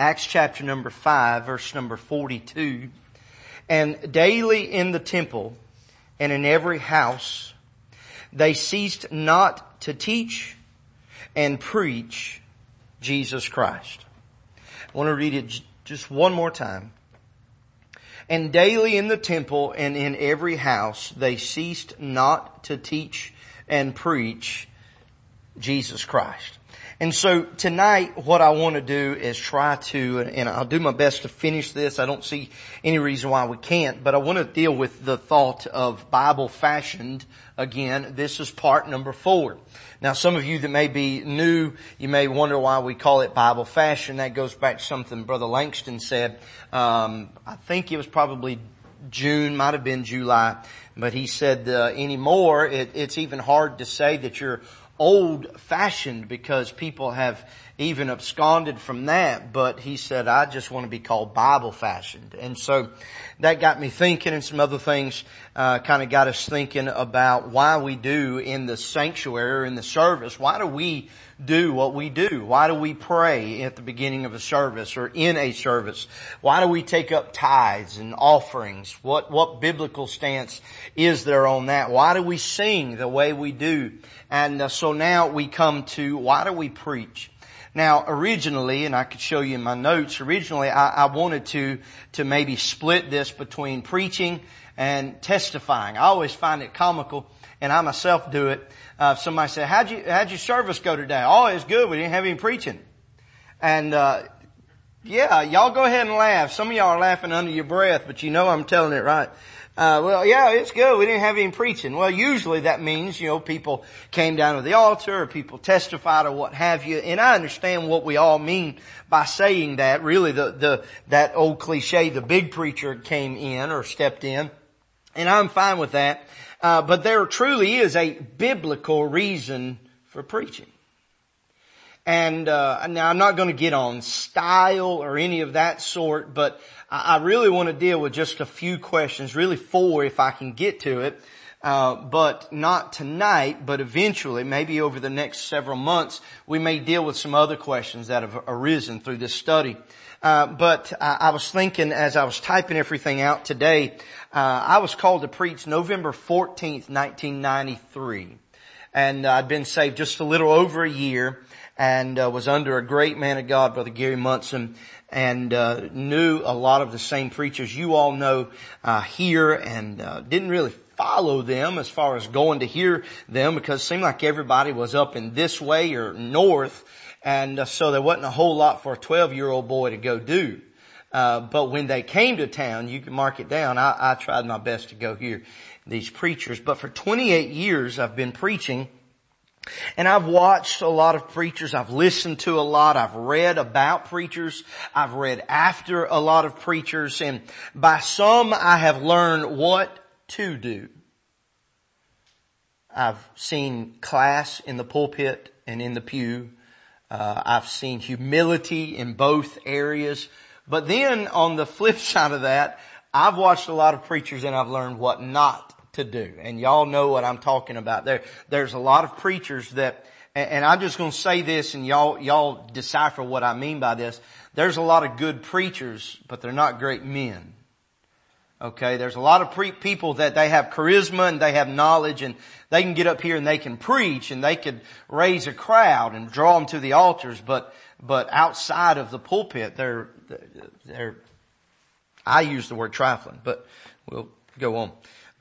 Acts chapter number 5 verse number 42. And daily in the temple and in every house they ceased not to teach and preach Jesus Christ. I want to read it just one more time. And daily in the temple and in every house they ceased not to teach and preach Jesus Christ. And so tonight what I want to do is try to, and I'll do my best to finish this. I don't see any reason why we can't, but I want to deal with the thought of Bible fashioned again. This is part number four. Now some of you that may be new, you may wonder why we call it Bible fashion. That goes back to something Brother Langston said. Um, I think it was probably June, might have been July, but he said uh, anymore, it, it's even hard to say that you're old fashioned because people have even absconded from that, but he said, I just want to be called Bible fashioned. And so that got me thinking and some other things, uh, kind of got us thinking about why we do in the sanctuary or in the service. Why do we do what we do? Why do we pray at the beginning of a service or in a service? Why do we take up tithes and offerings? What, what biblical stance is there on that? Why do we sing the way we do? And uh, so now we come to why do we preach? Now originally, and I could show you in my notes, originally I, I wanted to, to maybe split this between preaching and testifying. I always find it comical, and I myself do it. Uh, somebody said, how'd you, how'd your service go today? Oh, it's good. We didn't have any preaching. And, uh, yeah, y'all go ahead and laugh. Some of y'all are laughing under your breath, but you know I'm telling it right. Uh, well, yeah, it's good. We didn't have any preaching. Well, usually that means, you know, people came down to the altar or people testified or what have you. And I understand what we all mean by saying that. Really, the, the, that old cliche, the big preacher came in or stepped in. And I'm fine with that. Uh, but there truly is a biblical reason for preaching. And uh, now I'm not going to get on style or any of that sort, but I, really want to deal with just a few questions, really four if I can get to it. Uh, but not tonight, but eventually, maybe over the next several months, we may deal with some other questions that have arisen through this study. Uh, but I, was thinking as I was typing everything out today, uh, I was called to preach November 14th, 1993. And I'd been saved just a little over a year and uh, was under a great man of God, Brother Gary Munson, and uh, knew a lot of the same preachers you all know uh, here, and uh, didn't really follow them as far as going to hear them because it seemed like everybody was up in this way or north, and uh, so there wasn't a whole lot for a 12 year old boy to go do. Uh, but when they came to town, you can mark it down. I, I tried my best to go hear these preachers. But for 28 years, I've been preaching and I've watched a lot of preachers. I've listened to a lot. I've read about preachers. I've read after a lot of preachers. And by some I have learned what to do. I've seen class in the pulpit and in the pew. Uh, I've seen humility in both areas. But then on the flip side of that, I've watched a lot of preachers and I've learned what not to do. And y'all know what I'm talking about. There, there's a lot of preachers that, and I'm just going to say this and y'all, y'all decipher what I mean by this. There's a lot of good preachers, but they're not great men. Okay, there's a lot of pre- people that they have charisma and they have knowledge and they can get up here and they can preach and they could raise a crowd and draw them to the altars, but, but outside of the pulpit, they're, they're, I use the word trifling, but we'll go on.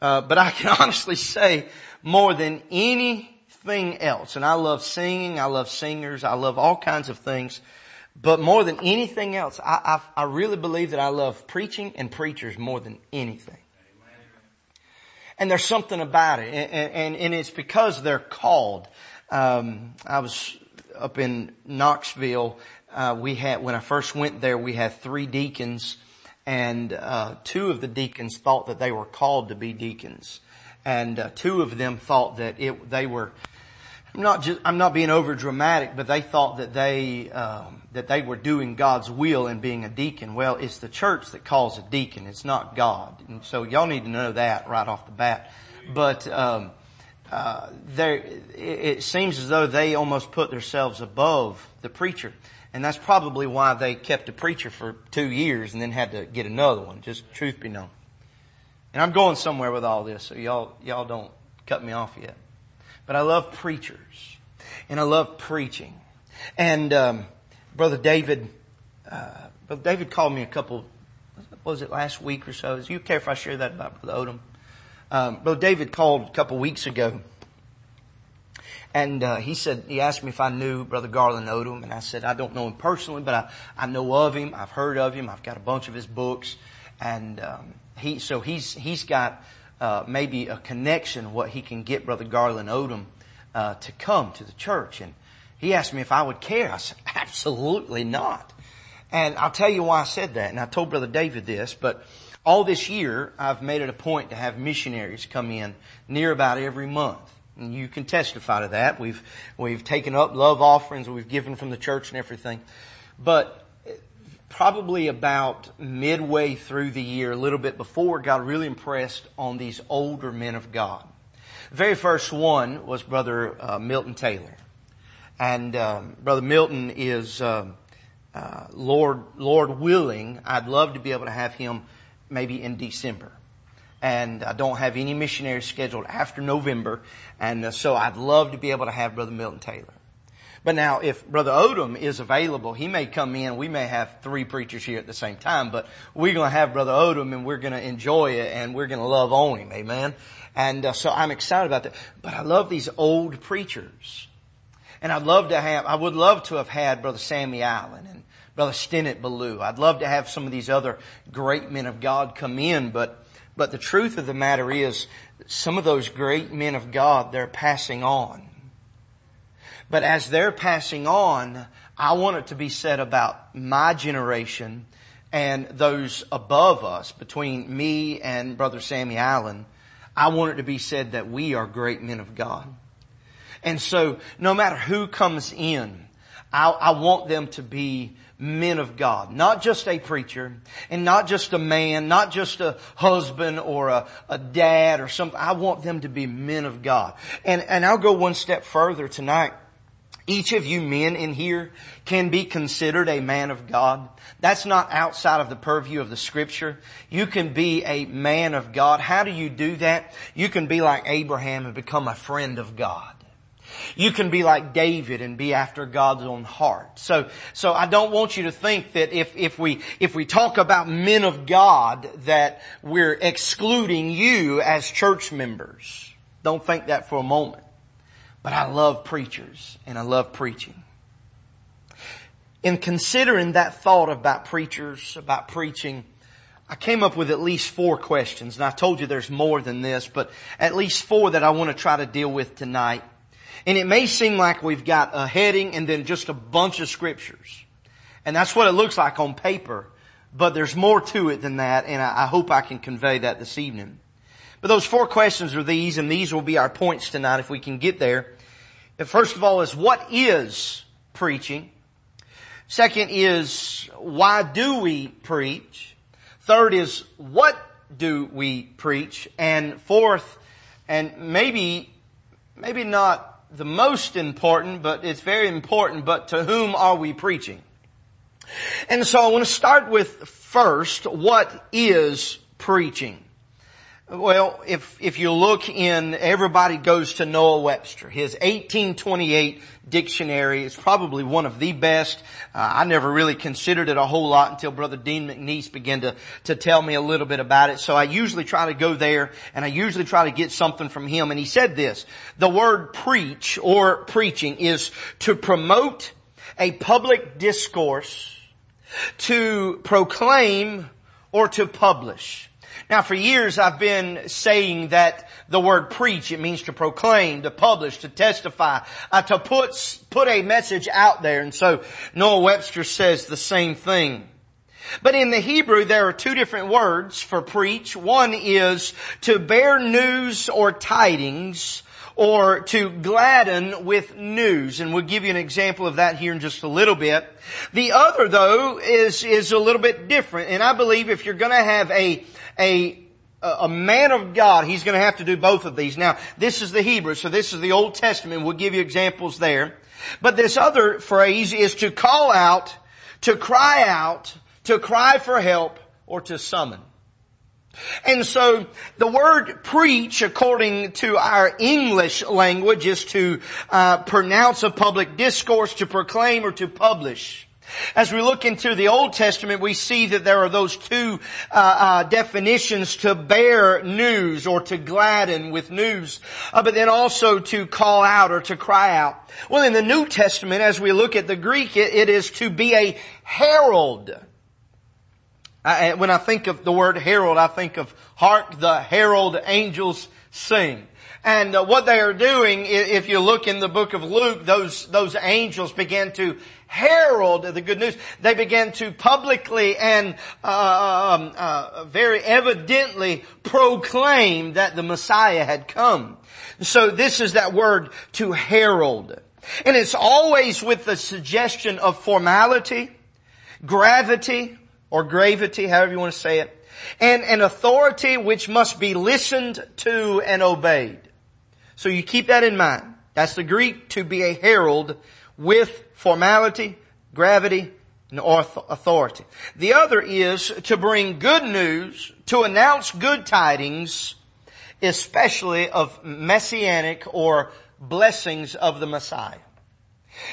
Uh, but I can honestly say more than anything else, and I love singing, I love singers, I love all kinds of things, but more than anything else, I, I, I really believe that I love preaching and preachers more than anything. And there's something about it, and, and, and it's because they're called. Um, I was up in Knoxville. Uh, we had when I first went there, we had three deacons and uh, two of the deacons thought that they were called to be deacons, and uh, two of them thought that it, they were. I'm not just, I'm not being over dramatic, but they thought that they um, that they were doing God's will in being a deacon. Well, it's the church that calls a deacon; it's not God. And so y'all need to know that right off the bat. But um, uh, there, it, it seems as though they almost put themselves above the preacher. And that's probably why they kept a preacher for two years and then had to get another one, just truth be known. And I'm going somewhere with all this, so y'all, y'all don't cut me off yet. But I love preachers. And I love preaching. And, um, Brother David, uh, Brother David called me a couple, was it last week or so? Do you care if I share that about Brother Odom? Um, Brother David called a couple weeks ago and uh, he said, he asked me if I knew Brother Garland Odom, and I said, I don't know him personally, but I, I know of him. I've heard of him. I've got a bunch of his books. And um, he, so he's, he's got uh, maybe a connection what he can get Brother Garland Odom uh, to come to the church. And he asked me if I would care. I said, absolutely not. And I'll tell you why I said that. And I told Brother David this, but all this year I've made it a point to have missionaries come in near about every month. And you can testify to that. We've, we've taken up love offerings, we've given from the church and everything. But probably about midway through the year, a little bit before, got really impressed on these older men of God. The very first one was Brother uh, Milton Taylor. And um, Brother Milton is, um, uh, Lord, Lord willing, I'd love to be able to have him maybe in December and I don't have any missionaries scheduled after November, and uh, so I'd love to be able to have Brother Milton Taylor. But now, if Brother Odom is available, he may come in. We may have three preachers here at the same time, but we're going to have Brother Odom, and we're going to enjoy it, and we're going to love on him. Amen. And uh, so I'm excited about that. But I love these old preachers, and I'd love to have. I would love to have had Brother Sammy Allen and Brother Stennett Ballou. I'd love to have some of these other great men of God come in, but but the truth of the matter is, some of those great men of God, they're passing on. But as they're passing on, I want it to be said about my generation and those above us, between me and Brother Sammy Allen, I want it to be said that we are great men of God. And so, no matter who comes in, I, I want them to be men of God. Not just a preacher and not just a man, not just a husband or a, a dad or something. I want them to be men of God. And, and I'll go one step further tonight. Each of you men in here can be considered a man of God. That's not outside of the purview of the scripture. You can be a man of God. How do you do that? You can be like Abraham and become a friend of God. You can be like David and be after God's own heart. So, so I don't want you to think that if, if we, if we talk about men of God that we're excluding you as church members. Don't think that for a moment. But I love preachers and I love preaching. In considering that thought about preachers, about preaching, I came up with at least four questions, and I told you there's more than this, but at least four that I want to try to deal with tonight. And it may seem like we've got a heading and then just a bunch of scriptures. And that's what it looks like on paper. But there's more to it than that, and I, hope I can convey that this evening. But those four questions are these, and these will be our points tonight if we can get there. First of all is what is preaching? Second is why do we preach? Third is what do we preach? And fourth, and maybe, maybe not the most important, but it's very important, but to whom are we preaching? And so I want to start with first, what is preaching? Well, if, if you look in, everybody goes to Noah Webster. His 1828 dictionary is probably one of the best. Uh, I never really considered it a whole lot until Brother Dean McNeese began to, to tell me a little bit about it. So I usually try to go there and I usually try to get something from him. And he said this, the word preach or preaching is to promote a public discourse, to proclaim or to publish. Now for years I've been saying that the word preach, it means to proclaim, to publish, to testify, uh, to put, put a message out there. And so Noah Webster says the same thing. But in the Hebrew, there are two different words for preach. One is to bear news or tidings, or to gladden with news. And we'll give you an example of that here in just a little bit. The other though is, is a little bit different. And I believe if you're gonna have a a a man of God, he's going to have to do both of these. Now, this is the Hebrew, so this is the Old Testament. We'll give you examples there. But this other phrase is to call out, to cry out, to cry for help, or to summon. And so the word preach, according to our English language, is to uh, pronounce a public discourse, to proclaim, or to publish. As we look into the Old Testament, we see that there are those two uh, uh, definitions to bear news or to gladden with news, uh, but then also to call out or to cry out. Well, in the New Testament, as we look at the Greek, it, it is to be a herald. I, when I think of the word herald, I think of hark the herald angels sing. And uh, what they are doing, if you look in the book of Luke, those, those angels began to herald the good news. They began to publicly and uh, um, uh, very evidently proclaim that the Messiah had come. So this is that word to herald. And it's always with the suggestion of formality, gravity, or gravity, however you want to say it, and an authority which must be listened to and obeyed. So you keep that in mind. That's the Greek to be a herald with formality, gravity, and authority. The other is to bring good news, to announce good tidings, especially of messianic or blessings of the Messiah.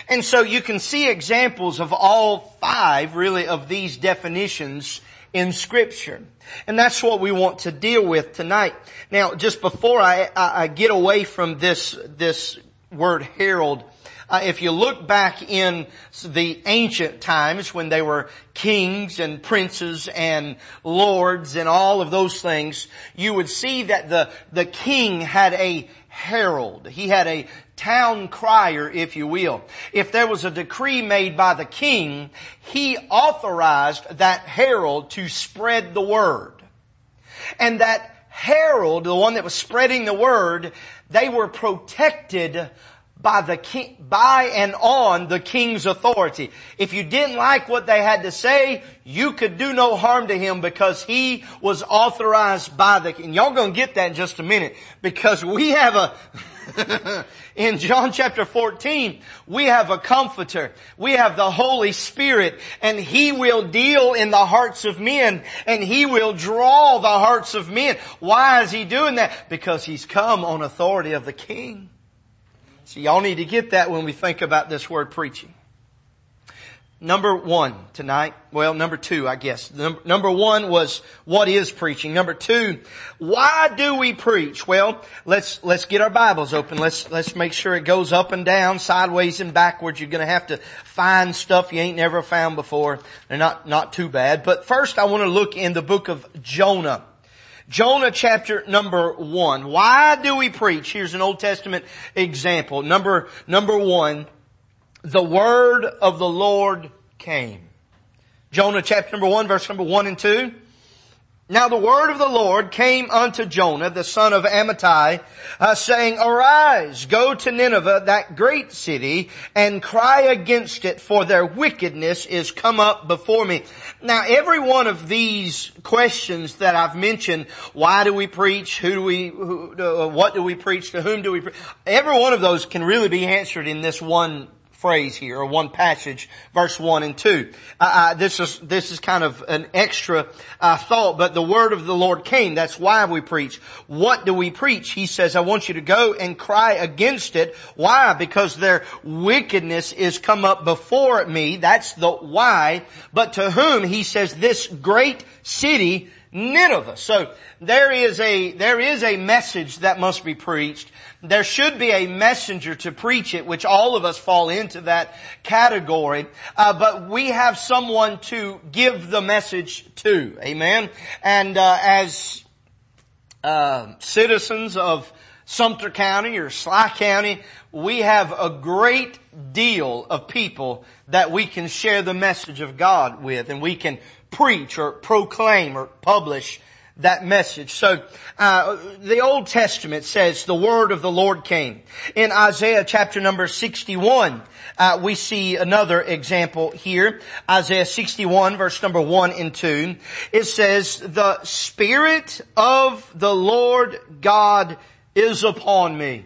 And so you can see examples of all five really of these definitions in scripture. And that's what we want to deal with tonight. Now, just before I, I, get away from this, this word herald, uh, if you look back in the ancient times when they were kings and princes and lords and all of those things, you would see that the, the king had a herald. He had a town crier, if you will. If there was a decree made by the king, he authorized that herald to spread the word. And that herald, the one that was spreading the word, they were protected by the king, by and on the king's authority. If you didn't like what they had to say, you could do no harm to him because he was authorized by the king. Y'all gonna get that in just a minute because we have a, in John chapter 14, we have a comforter. We have the Holy Spirit and He will deal in the hearts of men and He will draw the hearts of men. Why is He doing that? Because He's come on authority of the King. So y'all need to get that when we think about this word preaching. Number one tonight, well, number two, I guess. Number one was what is preaching. Number two, why do we preach? Well, let's, let's get our Bibles open. Let's, let's make sure it goes up and down, sideways and backwards. You're gonna have to find stuff you ain't never found before. They're not, not too bad. But first I want to look in the book of Jonah. Jonah chapter number one. Why do we preach? Here's an Old Testament example. Number, number one, the word of the Lord came. Jonah chapter number one, verse number one and two. Now the word of the Lord came unto Jonah, the son of Amittai, uh, saying, Arise, go to Nineveh, that great city, and cry against it, for their wickedness is come up before me. Now every one of these questions that I've mentioned, why do we preach, who do we, who, uh, what do we preach, to whom do we preach, every one of those can really be answered in this one phrase here, or one passage, verse 1 and 2. Uh, uh, this is, this is kind of an extra uh, thought, but the word of the Lord came. That's why we preach. What do we preach? He says, I want you to go and cry against it. Why? Because their wickedness is come up before me. That's the why. But to whom? He says, this great city, Nineveh. So there is a, there is a message that must be preached there should be a messenger to preach it, which all of us fall into that category. Uh, but we have someone to give the message to. Amen. And uh, as uh, citizens of Sumter County or Schley County, we have a great deal of people that we can share the message of God with, and we can preach or proclaim or publish that message. So uh, the Old Testament says the word of the Lord came. In Isaiah chapter number 61, uh, we see another example here. Isaiah 61 verse number 1 and 2. It says, the Spirit of the Lord God is upon me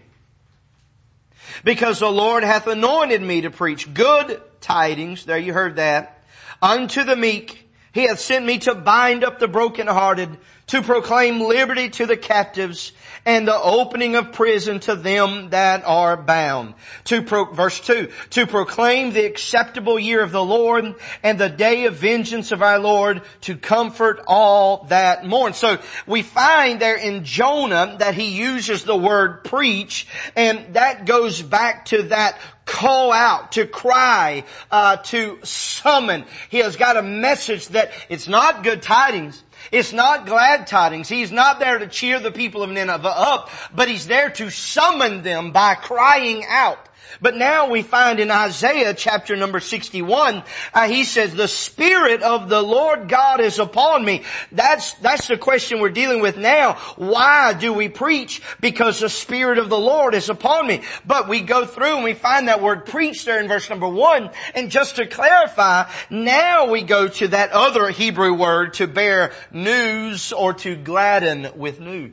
because the Lord hath anointed me to preach good tidings. There you heard that. Unto the meek. He hath sent me to bind up the brokenhearted, to proclaim liberty to the captives and the opening of prison to them that are bound. To pro, verse 2, to proclaim the acceptable year of the Lord and the day of vengeance of our Lord to comfort all that mourn. So we find there in Jonah that he uses the word preach and that goes back to that call out, to cry, uh, to summon. He has got a message that it's not good tidings. It's not glad tidings. He's not there to cheer the people of Nineveh up, but he's there to summon them by crying out. But now we find in Isaiah chapter number 61, uh, he says, the Spirit of the Lord God is upon me. That's, that's the question we're dealing with now. Why do we preach? Because the Spirit of the Lord is upon me. But we go through and we find that word preach there in verse number one. And just to clarify, now we go to that other Hebrew word to bear news or to gladden with news.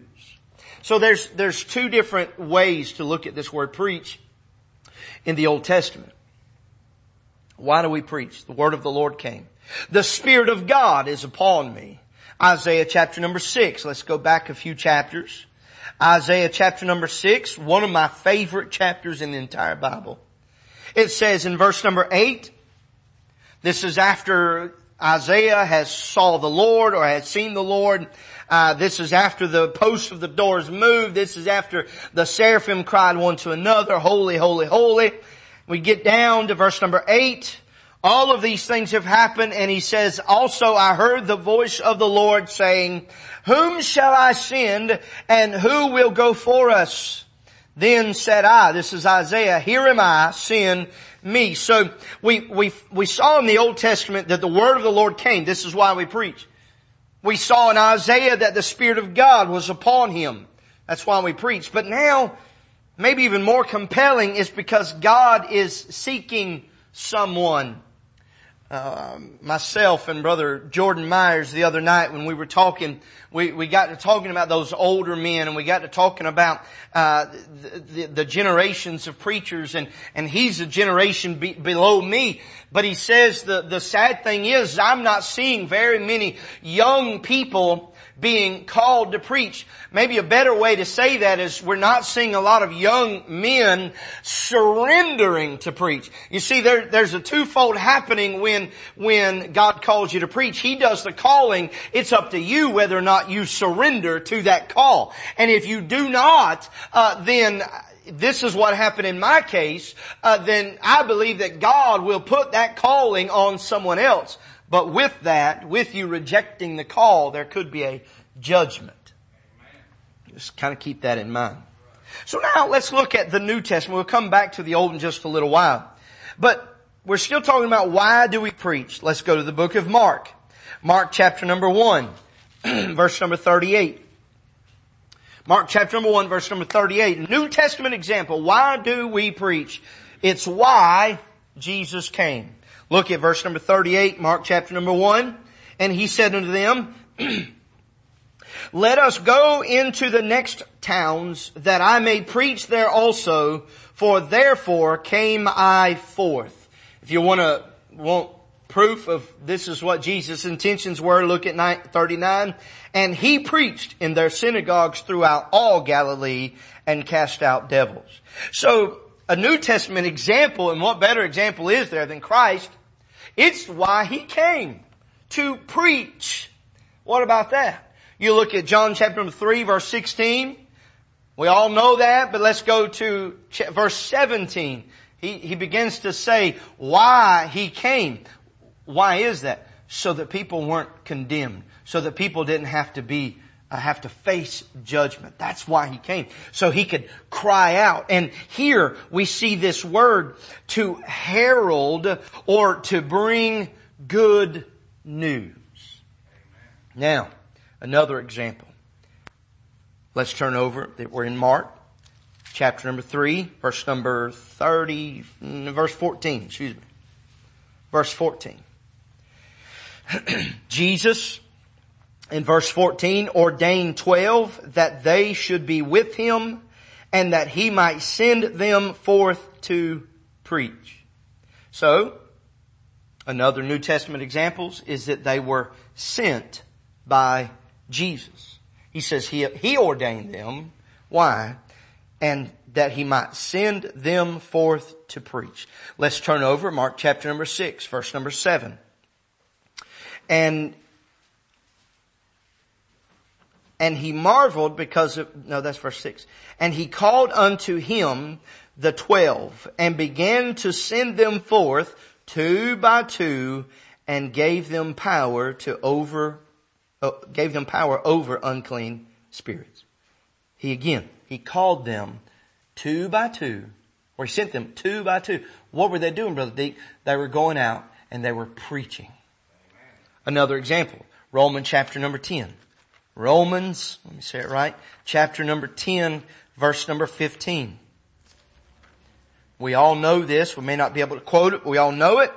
So there's, there's two different ways to look at this word preach in the Old Testament. Why do we preach? The word of the Lord came. The Spirit of God is upon me. Isaiah chapter number six. Let's go back a few chapters. Isaiah chapter number six, one of my favorite chapters in the entire Bible. It says in verse number eight, this is after Isaiah has saw the Lord or has seen the Lord. Uh, this is after the posts of the doors moved. This is after the seraphim cried one to another, holy, holy, holy. We get down to verse number eight. All of these things have happened and he says, also I heard the voice of the Lord saying, whom shall I send and who will go for us? Then said I, this is Isaiah, here am I, send me. So we, we, we saw in the Old Testament that the word of the Lord came. This is why we preach. We saw in Isaiah that the Spirit of God was upon him. That's why we preach. But now, maybe even more compelling is because God is seeking someone uh, myself and brother Jordan Myers the other night when we were talking, we, we got to talking about those older men and we got to talking about, uh, the, the, the, generations of preachers and, and he's a generation be, below me. But he says the, the sad thing is I'm not seeing very many young people being called to preach. Maybe a better way to say that is we're not seeing a lot of young men surrendering to preach. You see, there, there's a twofold happening when, when God calls you to preach. He does the calling. It's up to you whether or not you surrender to that call. And if you do not, uh, then this is what happened in my case, uh, then I believe that God will put that calling on someone else. But with that, with you rejecting the call, there could be a judgment. Just kind of keep that in mind. So now let's look at the New Testament. We'll come back to the Old in just a little while. But we're still talking about why do we preach? Let's go to the book of Mark. Mark chapter number one, verse number 38. Mark chapter number one, verse number 38. New Testament example. Why do we preach? It's why Jesus came. Look at verse number 38, Mark chapter number 1. And he said unto them, Let us go into the next towns that I may preach there also, for therefore came I forth. If you want to, want proof of this is what Jesus' intentions were, look at 39. And he preached in their synagogues throughout all Galilee and cast out devils. So a New Testament example, and what better example is there than Christ? It's why he came. To preach. What about that? You look at John chapter 3 verse 16. We all know that, but let's go to verse 17. He, he begins to say why he came. Why is that? So that people weren't condemned. So that people didn't have to be have to face judgment. That's why he came. So he could cry out. And here we see this word to herald or to bring good news. Now, another example. Let's turn over that we're in Mark chapter number 3, verse number 30, mm, verse 14, excuse me. Verse 14. Jesus in verse 14, ordained 12 that they should be with him and that he might send them forth to preach. So, another New Testament examples is that they were sent by Jesus. He says he, he ordained them. Why? And that he might send them forth to preach. Let's turn over Mark chapter number six, verse number seven. And and he marveled because of, no, that's verse six. And he called unto him the twelve and began to send them forth two by two and gave them power to over, uh, gave them power over unclean spirits. He again, he called them two by two, or he sent them two by two. What were they doing, Brother Deek? They were going out and they were preaching. Another example, Romans chapter number 10. Romans, let me say it right, chapter number 10, verse number 15. We all know this. We may not be able to quote it. We all know it.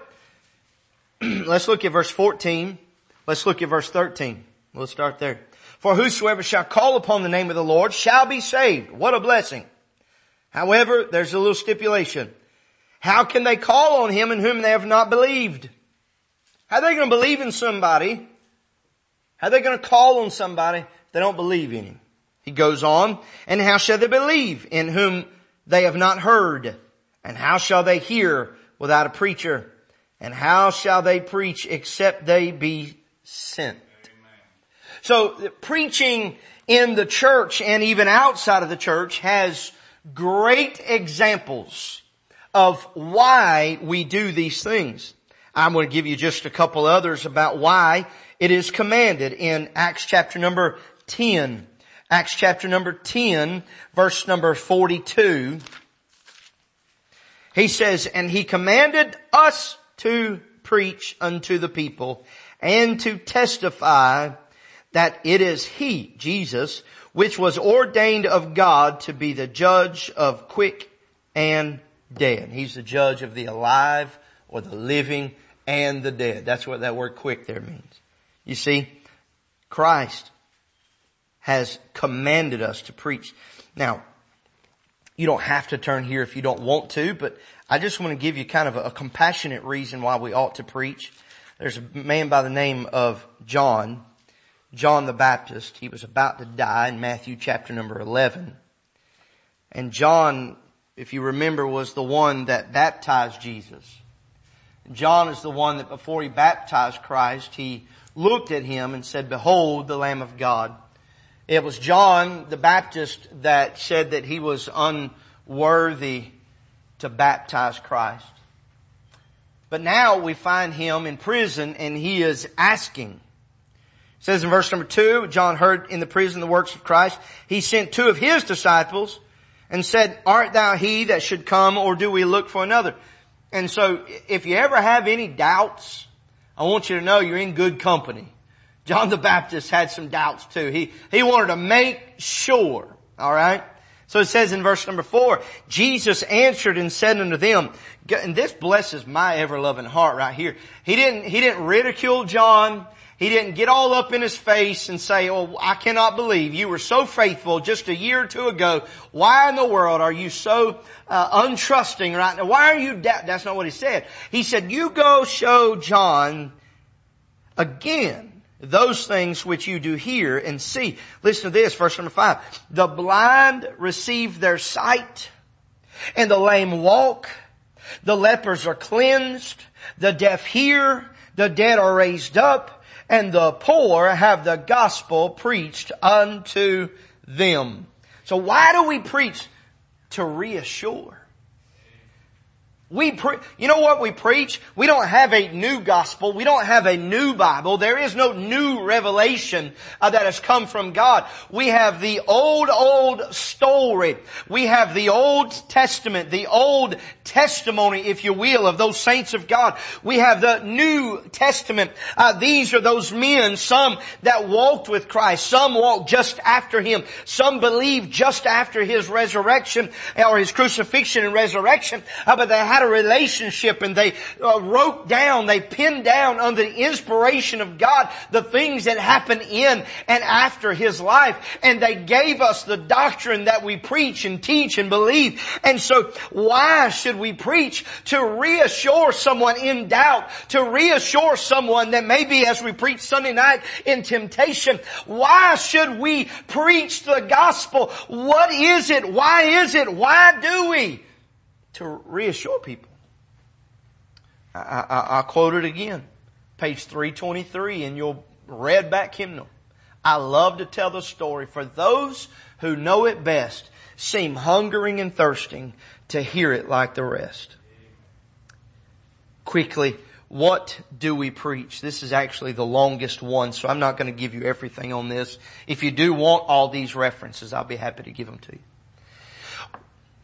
Let's look at verse 14. Let's look at verse 13. We'll start there. For whosoever shall call upon the name of the Lord shall be saved. What a blessing. However, there's a little stipulation. How can they call on him in whom they have not believed? How are they going to believe in somebody? How are they going to call on somebody if they don't believe in him? He goes on, and how shall they believe in whom they have not heard? And how shall they hear without a preacher? And how shall they preach except they be sent? So preaching in the church and even outside of the church has great examples of why we do these things. I'm going to give you just a couple others about why it is commanded in Acts chapter number 10. Acts chapter number 10 verse number 42. He says, and he commanded us to preach unto the people and to testify that it is he, Jesus, which was ordained of God to be the judge of quick and dead. He's the judge of the alive or the living and the dead. That's what that word quick there means. You see, Christ has commanded us to preach. Now, you don't have to turn here if you don't want to, but I just want to give you kind of a, compassionate reason why we ought to preach. There's a man by the name of John John the Baptist. He was about to die in Matthew chapter number 11. And John, if you remember, was the one that baptized Jesus. John is the one that before he baptized Christ, he looked at him and said, behold the Lamb of God. It was John the Baptist that said that he was unworthy to baptize Christ. But now we find him in prison and he is asking, it says in verse number two, John heard in the prison the works of Christ. He sent two of his disciples and said, art thou he that should come or do we look for another? And so if you ever have any doubts, I want you to know you're in good company. John the Baptist had some doubts too. He, he wanted to make sure. Alright? So it says in verse number four, Jesus answered and said unto them, and this blesses my ever loving heart right here. He didn't, he didn't ridicule John. He didn't get all up in his face and say, oh, I cannot believe you were so faithful just a year or two ago. Why in the world are you so uh, untrusting right now? Why are you da-? That's not what he said. He said, you go show John again those things which you do hear and see. Listen to this, verse number five. The blind receive their sight and the lame walk. The lepers are cleansed. The deaf hear. The dead are raised up and the poor have the gospel preached unto them. So why do we preach? To reassure. We pre- you know what we preach? We don't have a new gospel. We don't have a new Bible. There is no new revelation uh, that has come from God. We have the old, old story. We have the Old Testament, the old testimony, if you will, of those saints of God. We have the New Testament. Uh, these are those men, some that walked with Christ, some walked just after Him, some believed just after His resurrection or His crucifixion and resurrection, uh, but they have had a relationship and they uh, wrote down, they pinned down under the inspiration of God the things that happened in and after his life. And they gave us the doctrine that we preach and teach and believe. And so why should we preach? To reassure someone in doubt, to reassure someone that maybe as we preach Sunday night in temptation, why should we preach the gospel? What is it? Why is it? Why do we? To reassure people. I, I, I quote it again. Page 323 in your red back hymnal. I love to tell the story for those who know it best seem hungering and thirsting to hear it like the rest. Quickly, what do we preach? This is actually the longest one, so I'm not going to give you everything on this. If you do want all these references, I'll be happy to give them to you.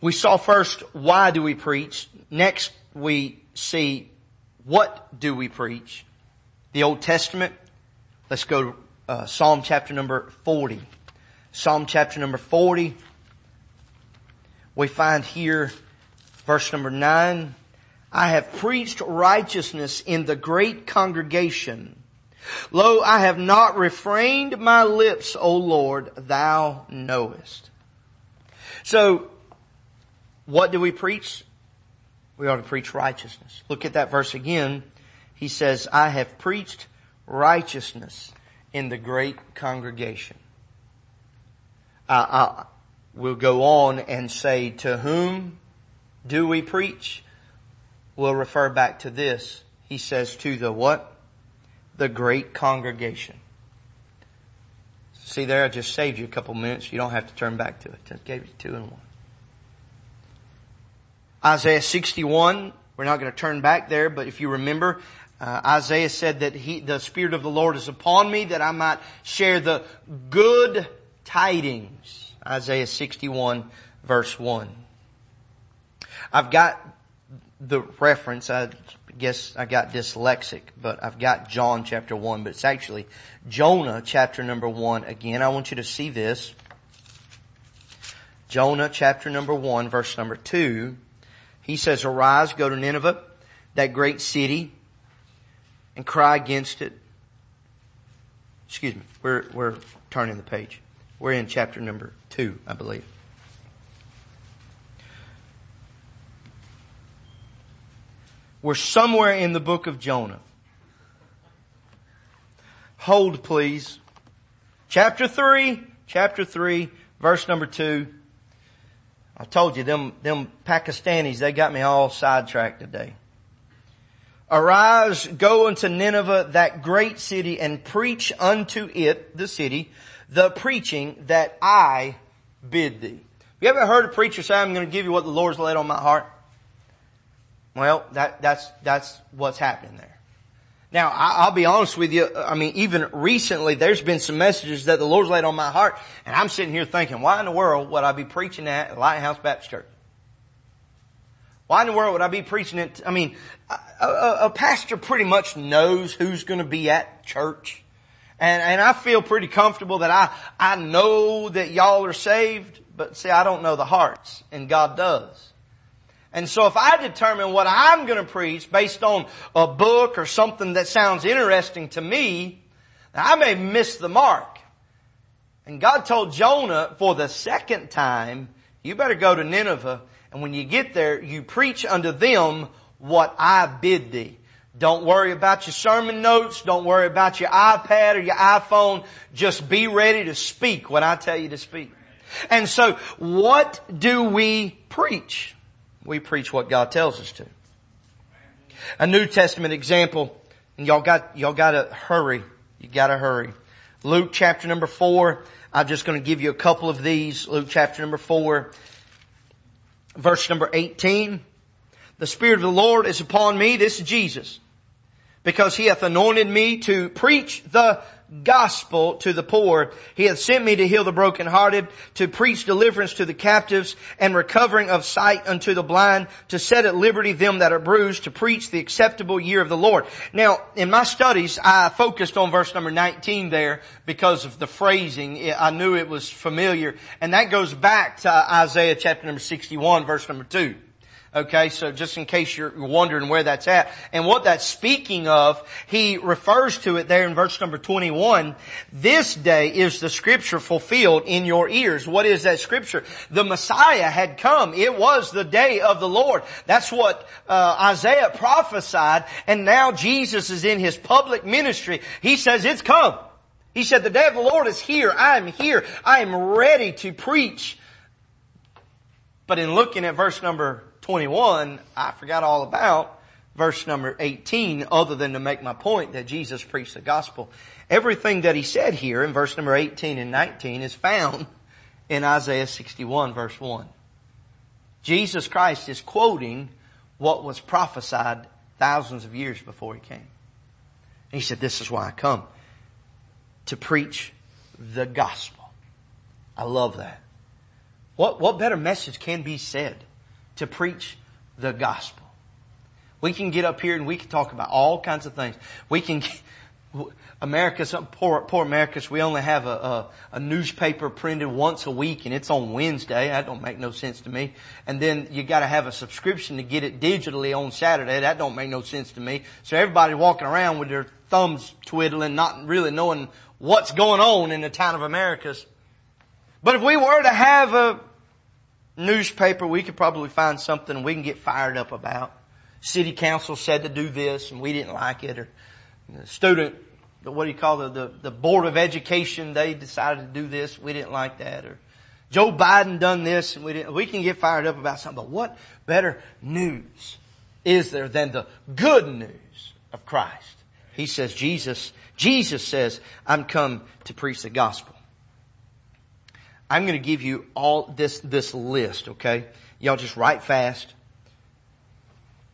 We saw first, why do we preach? Next, we see, what do we preach? The Old Testament. Let's go to uh, Psalm chapter number 40. Psalm chapter number 40. We find here verse number 9 I have preached righteousness in the great congregation. Lo, I have not refrained my lips, O Lord, thou knowest. So, what do we preach? We ought to preach righteousness. Look at that verse again. He says, I have preached righteousness in the great congregation. I, I will go on and say, to whom do we preach? We'll refer back to this. He says to the what? The great congregation. See there, I just saved you a couple minutes. You don't have to turn back to it. Just gave you two and one. Isaiah 61, we're not going to turn back there, but if you remember, uh, Isaiah said that he, the Spirit of the Lord is upon me that I might share the good tidings. Isaiah 61 verse 1. I've got the reference, I guess I got dyslexic, but I've got John chapter 1, but it's actually Jonah chapter number 1 again. I want you to see this. Jonah chapter number 1 verse number 2. He says, arise, go to Nineveh, that great city, and cry against it. Excuse me, we're, we're turning the page. We're in chapter number 2, I believe. We're somewhere in the book of Jonah. Hold please. Chapter 3, chapter 3, verse number 2. I told you them, them Pakistanis, they got me all sidetracked today. Arise, go unto Nineveh, that great city, and preach unto it, the city, the preaching that I bid thee. You ever heard a preacher say, I'm going to give you what the Lord's laid on my heart? Well, that, that's, that's what's happening there. Now, I, will be honest with you. Uh, I mean, even recently, there's been some messages that the Lord's laid on my heart, and I'm sitting here thinking, why in the world would I be preaching at Lighthouse Baptist Church? Why in the world would I be preaching it? I mean, a, a, a pastor pretty much knows who's going to be at church. And, and I feel pretty comfortable that I, I know that y'all are saved, but see, I don't know the hearts, and God does. And so if I determine what I'm going to preach based on a book or something that sounds interesting to me, I may miss the mark. And God told Jonah for the second time, you better go to Nineveh and when you get there, you preach unto them what I bid thee. Don't worry about your sermon notes. Don't worry about your iPad or your iPhone. Just be ready to speak what I tell you to speak. And so what do we preach? We preach what God tells us to. A New Testament example, and y'all got, y'all gotta hurry. You gotta hurry. Luke chapter number four. I'm just to give you a couple of these. Luke chapter number four, verse number 18. The Spirit of the Lord is upon me. This is Jesus. Because he hath anointed me to preach the gospel to the poor. He hath sent me to heal the brokenhearted, to preach deliverance to the captives, and recovering of sight unto the blind, to set at liberty them that are bruised, to preach the acceptable year of the Lord. Now, in my studies, I focused on verse number 19 there because of the phrasing. I knew it was familiar, and that goes back to Isaiah chapter number 61, verse number 2. Okay, so just in case you're wondering where that's at. And what that's speaking of, he refers to it there in verse number 21. This day is the scripture fulfilled in your ears. What is that scripture? The Messiah had come. It was the day of the Lord. That's what uh, Isaiah prophesied. And now Jesus is in his public ministry. He says it's come. He said, the day of the Lord is here. I am here. I am ready to preach. But in looking at verse number 21, I forgot all about verse number 18 other than to make my point that Jesus preached the gospel. Everything that he said here in verse number 18 and 19 is found in Isaiah 61 verse 1. Jesus Christ is quoting what was prophesied thousands of years before he came. he said, this is why I come. To preach the gospel. I love that. What, what better message can be said to preach the gospel. We can get up here and we can talk about all kinds of things. We can, America, some poor, poor Americans, we only have a, a, a, newspaper printed once a week and it's on Wednesday. That don't make no sense to me. And then you gotta have a subscription to get it digitally on Saturday. That don't make no sense to me. So everybody walking around with their thumbs twiddling, not really knowing what's going on in the town of Americus. But if we were to have a newspaper, we could probably find something we can get fired up about. City council said to do this and we didn't like it or the student, what do you call the, the, the board of education, they decided to do this, we didn't like that or Joe Biden done this and we didn't, we can get fired up about something, but what better news is there than the good news of Christ? He says Jesus, Jesus says, I'm come to preach the gospel. I'm going to give you all this, this list, okay? Y'all just write fast.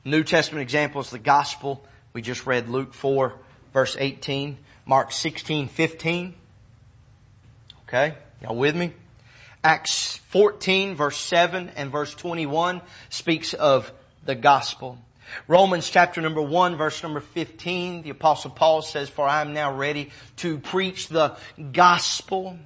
New Testament examples, the gospel. We just read Luke 4 verse 18, Mark 16, 15. Okay? Y'all with me? Acts 14 verse 7 and verse 21 speaks of the gospel. Romans chapter number 1 verse number 15, the apostle Paul says, for I am now ready to preach the gospel.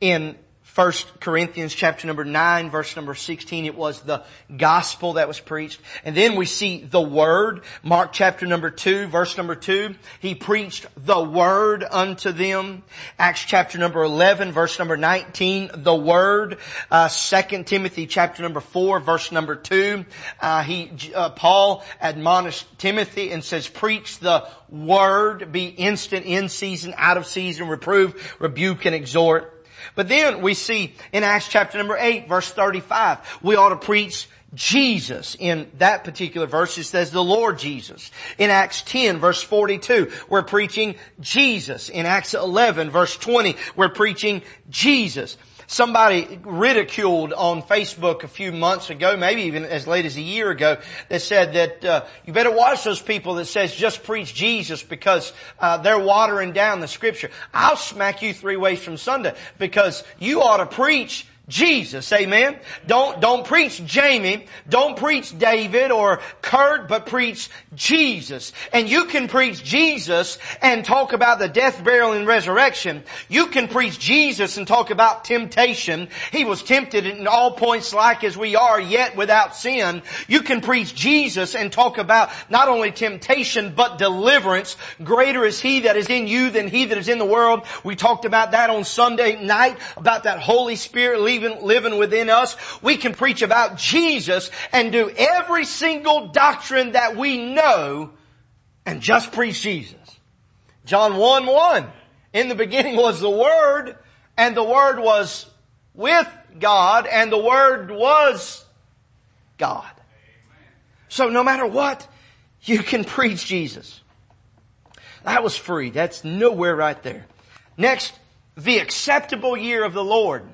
In First Corinthians chapter number 9 verse number 16, it was the gospel that was preached. And then we see the word. Mark chapter number 2 verse number 2, he preached the word unto them. Acts chapter number 11 verse number 19, the word. Uh, 2 Timothy chapter number 4 verse number 2, uh, he, uh, Paul admonished Timothy and says, preach the word, be instant in season, out of season, reprove, rebuke, and exhort. But then we see in Acts chapter number 8 verse 35, we ought to preach Jesus. In that particular verse it says the Lord Jesus. In Acts 10 verse 42, we're preaching Jesus. In Acts 11 verse 20, we're preaching Jesus. Somebody ridiculed on Facebook a few months ago, maybe even as late as a year ago, that said that uh, you better watch those people that says just preach Jesus because uh, they're watering down the Scripture. I'll smack you three ways from Sunday because you ought to preach Jesus, amen. Don't, don't preach Jamie, don't preach David or Kurt, but preach Jesus. And you can preach Jesus and talk about the death, burial, and resurrection. You can preach Jesus and talk about temptation. He was tempted in all points like as we are, yet without sin. You can preach Jesus and talk about not only temptation, but deliverance. Greater is He that is in you than He that is in the world. We talked about that on Sunday night, about that Holy Spirit living within us. We can preach about Jesus and do every single doctrine that we know and just preach Jesus. John 1 1. In the beginning was the Word and the Word was with God and the Word was God. So no matter what, you can preach Jesus. That was free. That's nowhere right there. Next, the acceptable year of the Lord.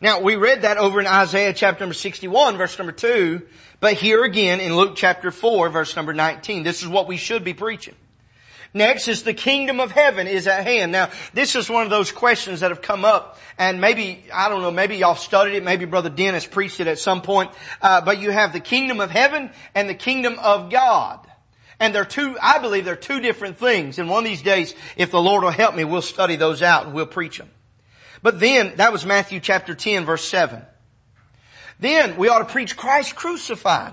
Now we read that over in Isaiah chapter number 61 verse number 2, but here again in Luke chapter 4 verse number 19. This is what we should be preaching. Next is the kingdom of heaven is at hand. Now, this is one of those questions that have come up and maybe, I don't know, maybe y'all studied it, maybe Brother Dennis preached it at some point, uh, but you have the kingdom of heaven and the kingdom of God. And they're two, I believe they're two different things. And one of these days, if the Lord will help me, we'll study those out and we'll preach them. But then, that was Matthew chapter 10 verse 7. Then we ought to preach Christ crucified.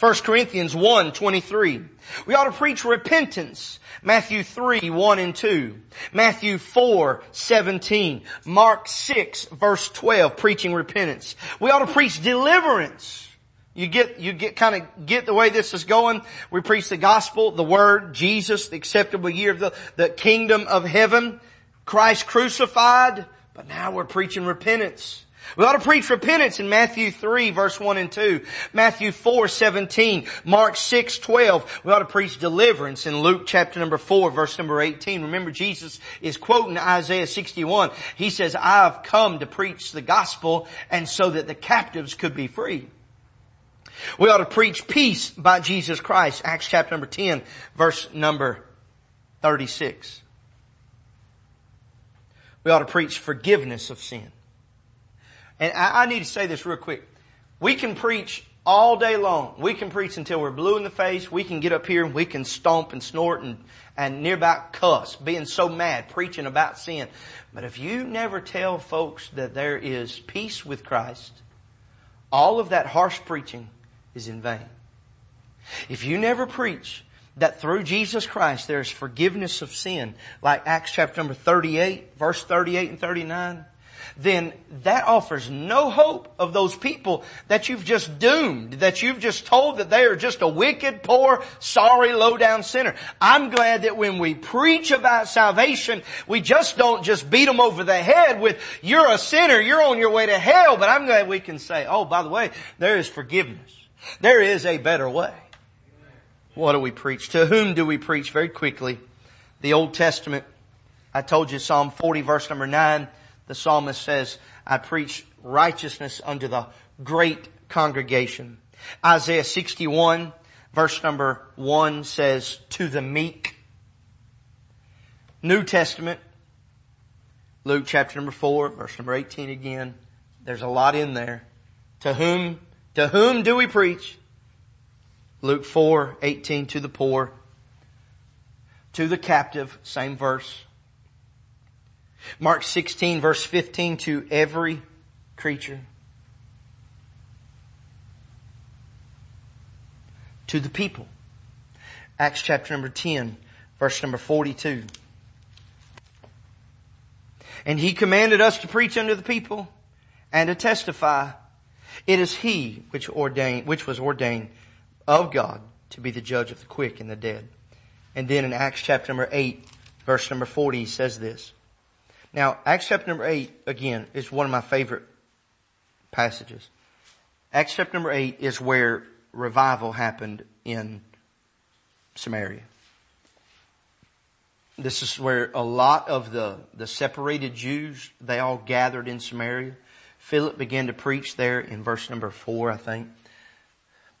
1 Corinthians 1, 23. We ought to preach repentance. Matthew 3, 1 and 2. Matthew 4, 17. Mark 6, verse 12, preaching repentance. We ought to preach deliverance. You get, you get, kind of get the way this is going. We preach the gospel, the word, Jesus, the acceptable year of the, the kingdom of heaven, Christ crucified, but now we're preaching repentance. We ought to preach repentance in Matthew 3 verse 1 and 2, Matthew 4 17, Mark 6 12. We ought to preach deliverance in Luke chapter number 4 verse number 18. Remember Jesus is quoting Isaiah 61. He says, I have come to preach the gospel and so that the captives could be free. We ought to preach peace by Jesus Christ, Acts chapter number 10 verse number 36. We ought to preach forgiveness of sin. And I, I need to say this real quick. We can preach all day long. We can preach until we're blue in the face. We can get up here and we can stomp and snort and, and near about cuss, being so mad, preaching about sin. But if you never tell folks that there is peace with Christ, all of that harsh preaching is in vain. If you never preach that through Jesus Christ there is forgiveness of sin, like Acts chapter number 38, verse 38 and 39, then that offers no hope of those people that you've just doomed, that you've just told that they are just a wicked, poor, sorry, low down sinner. I'm glad that when we preach about salvation, we just don't just beat them over the head with, you're a sinner, you're on your way to hell, but I'm glad we can say, oh, by the way, there is forgiveness. There is a better way. What do we preach? To whom do we preach? Very quickly. The Old Testament. I told you Psalm 40 verse number 9 the psalmist says, I preach righteousness unto the great congregation. Isaiah 61 verse number 1 says, to the meek. New Testament, Luke chapter number 4, verse number 18 again. There's a lot in there. To whom, to whom do we preach? Luke 4, 18 to the poor. To the captive, same verse. Mark 16 verse 15 to every creature. To the people. Acts chapter number 10 verse number 42. And he commanded us to preach unto the people and to testify. It is he which ordained, which was ordained of God to be the judge of the quick and the dead. And then in Acts chapter number 8 verse number 40 he says this. Now, Acts chapter number 8, again, is one of my favorite passages. Acts chapter number 8 is where revival happened in Samaria. This is where a lot of the, the separated Jews, they all gathered in Samaria. Philip began to preach there in verse number 4, I think.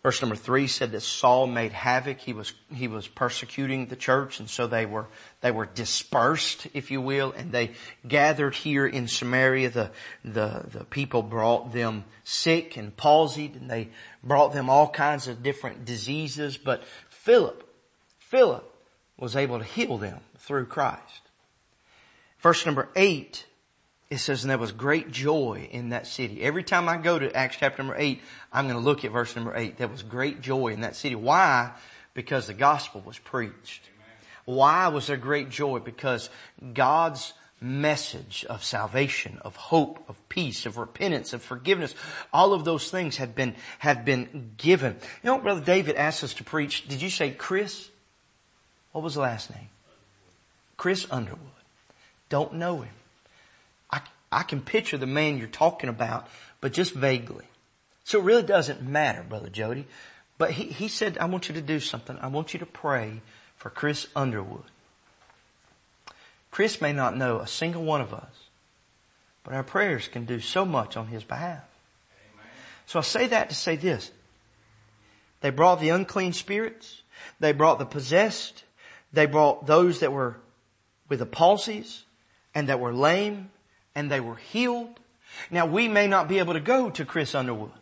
Verse number three said that Saul made havoc. He was, he was persecuting the church and so they were, they were dispersed, if you will, and they gathered here in Samaria. The, the, the people brought them sick and palsied and they brought them all kinds of different diseases, but Philip, Philip was able to heal them through Christ. Verse number eight it says, and there was great joy in that city. Every time I go to Acts chapter number eight, I'm going to look at verse number eight. There was great joy in that city. Why? Because the gospel was preached. Why was there great joy? Because God's message of salvation, of hope, of peace, of repentance, of forgiveness, all of those things have been, have been given. You know, Brother David asked us to preach. Did you say Chris? What was the last name? Chris Underwood. Don't know him. I can picture the man you're talking about, but just vaguely. So it really doesn't matter, Brother Jody. But he, he said, I want you to do something. I want you to pray for Chris Underwood. Chris may not know a single one of us, but our prayers can do so much on his behalf. Amen. So I say that to say this. They brought the unclean spirits. They brought the possessed. They brought those that were with the palsies and that were lame and they were healed. Now we may not be able to go to Chris Underwood.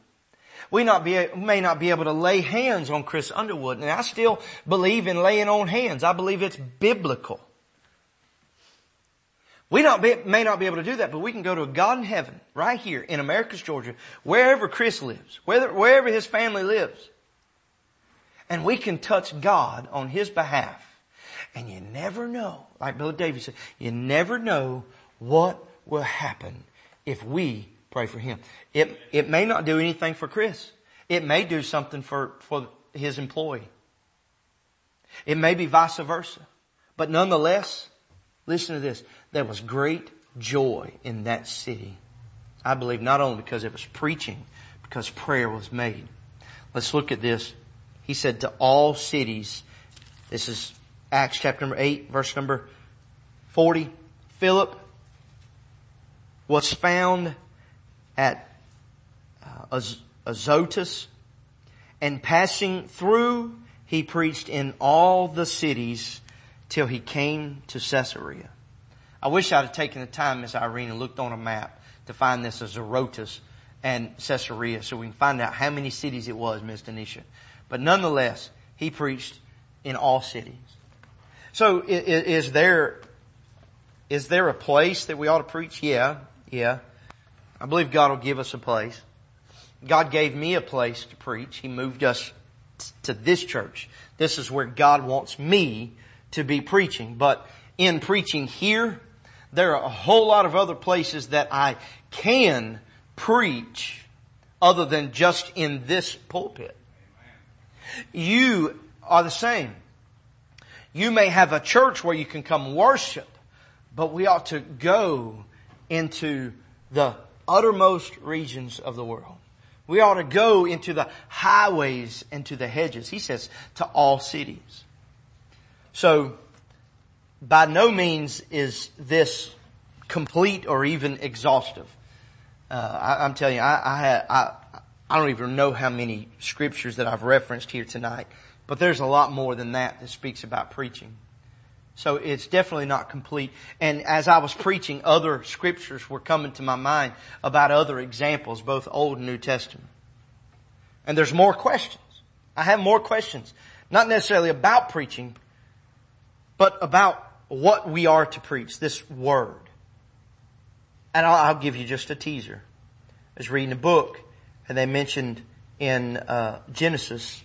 We not be, may not be able to lay hands on Chris Underwood. And I still believe in laying on hands. I believe it's biblical. We not be, may not be able to do that, but we can go to a God in heaven, right here in Americus Georgia, wherever Chris lives, wherever, wherever his family lives. And we can touch God on his behalf. And you never know, like Brother David said, you never know what will happen if we pray for him. It, it may not do anything for Chris. It may do something for, for his employee. It may be vice versa. But nonetheless, listen to this. There was great joy in that city. I believe not only because it was preaching, because prayer was made. Let's look at this. He said to all cities, this is Acts chapter number 8, verse number 40. Philip was found at uh, Azotus and passing through he preached in all the cities till he came to Caesarea. I wish I'd have taken the time, Miss Irene, and looked on a map to find this Azotus and Caesarea so we can find out how many cities it was, Miss Denisha. But nonetheless, he preached in all cities. So is there, is there a place that we ought to preach? Yeah, yeah. I believe God will give us a place. God gave me a place to preach. He moved us to this church. This is where God wants me to be preaching. But in preaching here, there are a whole lot of other places that I can preach other than just in this pulpit. You are the same. You may have a church where you can come worship, but we ought to go into the uttermost regions of the world. We ought to go into the highways and to the hedges. He says to all cities. So by no means is this complete or even exhaustive. Uh, I, am telling you, I, I, I, I don't even know how many scriptures that I've referenced here tonight, but there's a lot more than that that speaks about preaching. So it's definitely not complete. And as I was preaching, other scriptures were coming to my mind about other examples, both Old and New Testament. And there's more questions. I have more questions. Not necessarily about preaching, but about what we are to preach, this word. And I'll, I'll give you just a teaser. I was reading a book and they mentioned in uh, Genesis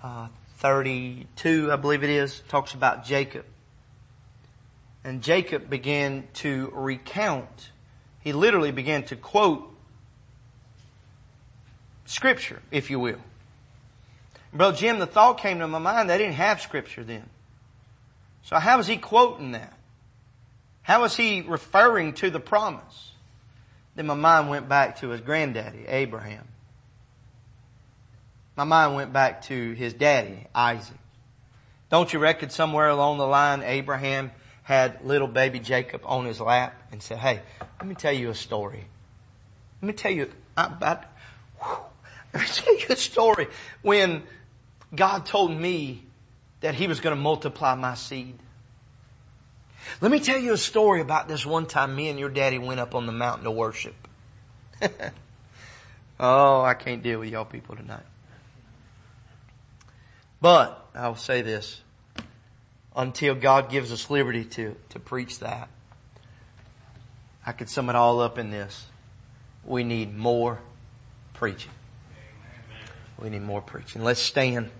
uh, 32, I believe it is, talks about Jacob. And Jacob began to recount, he literally began to quote scripture, if you will. Brother Jim, the thought came to my mind, they didn't have scripture then. So how was he quoting that? How was he referring to the promise? Then my mind went back to his granddaddy, Abraham my mind went back to his daddy, Isaac. Don't you reckon somewhere along the line Abraham had little baby Jacob on his lap and said, hey, let me tell you a story. Let me tell you about, let me tell you a story when God told me that he was going to multiply my seed. Let me tell you a story about this one time me and your daddy went up on the mountain to worship. oh, I can't deal with y'all people tonight. But I'll say this, until God gives us liberty to, to preach that, I could sum it all up in this. We need more preaching. We need more preaching. Let's stand.